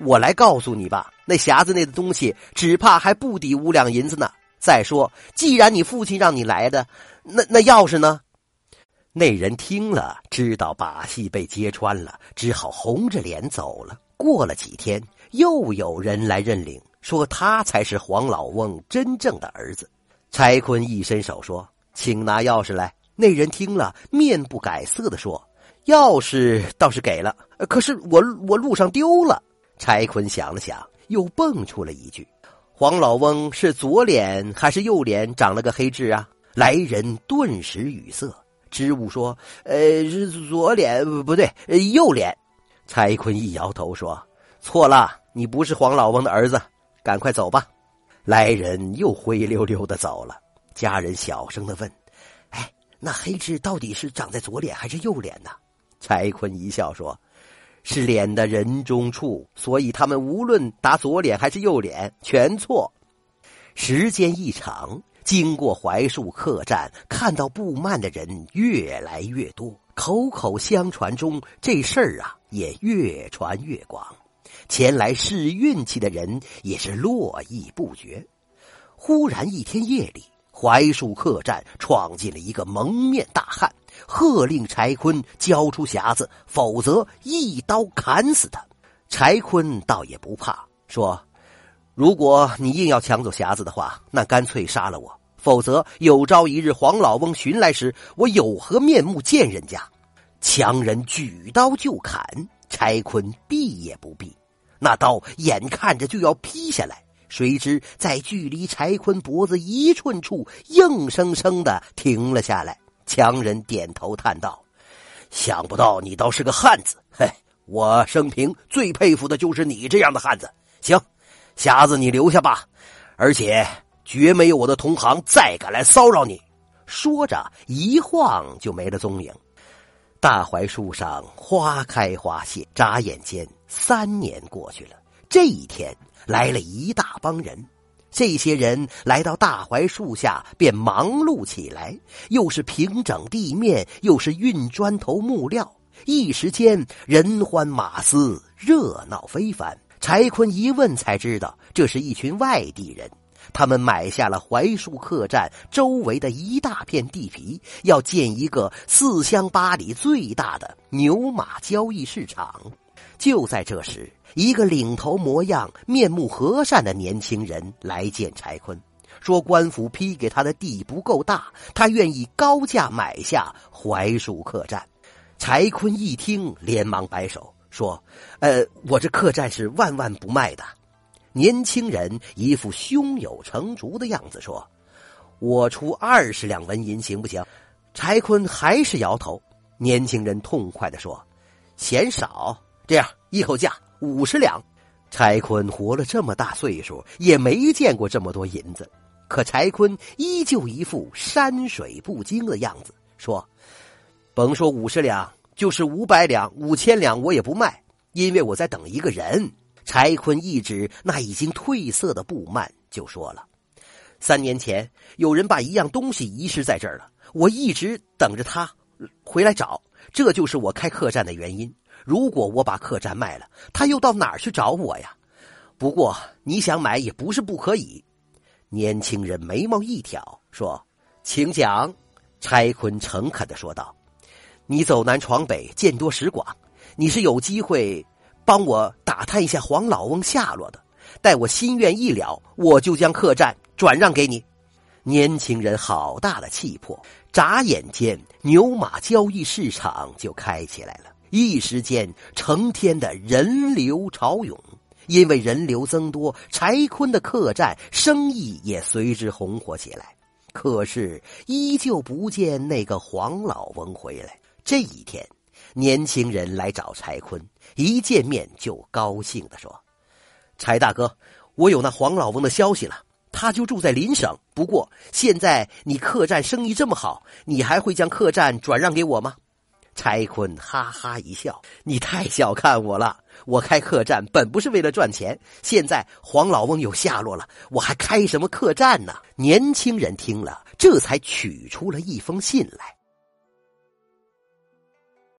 我来告诉你吧，那匣子内的东西只怕还不抵五两银子呢。再说，既然你父亲让你来的，那那钥匙呢？那人听了，知道把戏被揭穿了，只好红着脸走了。过了几天，又有人来认领，说他才是黄老翁真正的儿子。柴坤一伸手说：“请拿钥匙来。”那人听了，面不改色的说：“钥匙倒是给了，可是我我路上丢了。”柴坤想了想，又蹦出了一句：“黄老翁是左脸还是右脸长了个黑痣啊？”来人顿时语塞。支吾说：“呃，是左脸不对，右脸。”柴坤一摇头说：“错了，你不是黄老翁的儿子，赶快走吧。”来人又灰溜溜的走了。家人小声的问：“哎，那黑痣到底是长在左脸还是右脸呢？”柴坤一笑说：“是脸的人中处，所以他们无论打左脸还是右脸，全错。”时间一长。经过槐树客栈，看到布幔的人越来越多，口口相传中，这事儿啊也越传越广，前来试运气的人也是络绎不绝。忽然一天夜里，槐树客栈闯进了一个蒙面大汉，喝令柴坤交出匣子，否则一刀砍死他。柴坤倒也不怕，说：“如果你硬要抢走匣子的话，那干脆杀了我。”否则，有朝一日黄老翁寻来时，我有何面目见人家？强人举刀就砍，柴坤避也不避，那刀眼看着就要劈下来，谁知在距离柴坤脖子一寸处，硬生生的停了下来。强人点头叹道：“想不到你倒是个汉子，嘿，我生平最佩服的就是你这样的汉子。行，匣子你留下吧，而且。”绝没有我的同行再敢来骚扰你。说着，一晃就没了踪影。大槐树上花开花谢，眨眼间三年过去了。这一天来了一大帮人，这些人来到大槐树下便忙碌起来，又是平整地面，又是运砖头木料，一时间人欢马嘶，热闹非凡。柴坤一问才知道，这是一群外地人。他们买下了槐树客栈周围的一大片地皮，要建一个四乡八里最大的牛马交易市场。就在这时，一个领头模样、面目和善的年轻人来见柴坤，说官府批给他的地不够大，他愿意高价买下槐树客栈。柴坤一听，连忙摆手说：“呃，我这客栈是万万不卖的。”年轻人一副胸有成竹的样子说：“我出二十两纹银，行不行？”柴坤还是摇头。年轻人痛快的说：“嫌少，这样一口价五十两。”柴坤活了这么大岁数，也没见过这么多银子，可柴坤依旧一副山水不惊的样子，说：“甭说五十两，就是五百两、五千两，我也不卖，因为我在等一个人。”柴坤一指那已经褪色的布幔，就说了：“三年前有人把一样东西遗失在这儿了，我一直等着他回来找，这就是我开客栈的原因。如果我把客栈卖了，他又到哪儿去找我呀？不过你想买也不是不可以。”年轻人眉毛一挑，说：“请讲。”柴坤诚恳的说道：“你走南闯北，见多识广，你是有机会。”帮我打探一下黄老翁下落的，待我心愿一了，我就将客栈转让给你。年轻人好大的气魄，眨眼间牛马交易市场就开起来了，一时间成天的人流潮涌。因为人流增多，柴坤的客栈生意也随之红火起来。可是依旧不见那个黄老翁回来。这一天。年轻人来找柴坤，一见面就高兴的说：“柴大哥，我有那黄老翁的消息了，他就住在邻省。不过现在你客栈生意这么好，你还会将客栈转让给我吗？”柴坤哈哈一笑：“你太小看我了，我开客栈本不是为了赚钱。现在黄老翁有下落了，我还开什么客栈呢？”年轻人听了，这才取出了一封信来。